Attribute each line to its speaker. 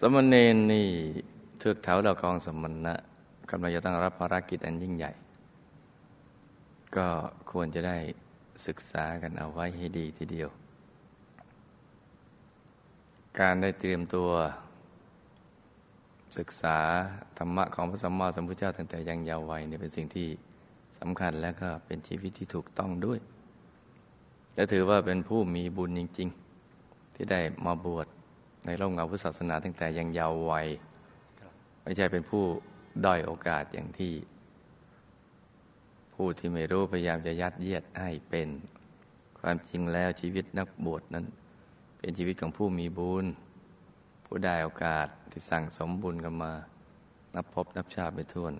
Speaker 1: สมณเณรนี่เทือกแถวดาวกองสมณะกำลังจะต้องรับภารกิจอันยิ่งใหญ่ ก็ควรจะได้ศึกษากันเอาไว้ให้ดีทีเดียว การได้เตรียมตัว ศึกษาธรรมะของพระสัมมาสัมพุทธเจ้าตั้งแต่ยังเยาว์วัยเนี่ยเป็นสิ่งที่สำคัญและก็เป็นชีวิตที่ถูกต้องด้วยและถือว่าเป็นผู้มีบุญจริง ๆ ที่ได้มาบวช ในร่มเงาพุทธศาสนาตั้งแต่ยังเยาว์วัยไม่ใช่เป็นผู้ด้อยโอกาสอย่างที่ ผู้ที่ไม่รู้พยายามจะยัดเยียดให้เป็นความจริงแล้วชีวิตนักบวชนั้น เป็นชีวิตของผู้มีบุญผู้ได้โอกาสที่สั่งสมบุญกันมา นับพบนับชาติไปทวน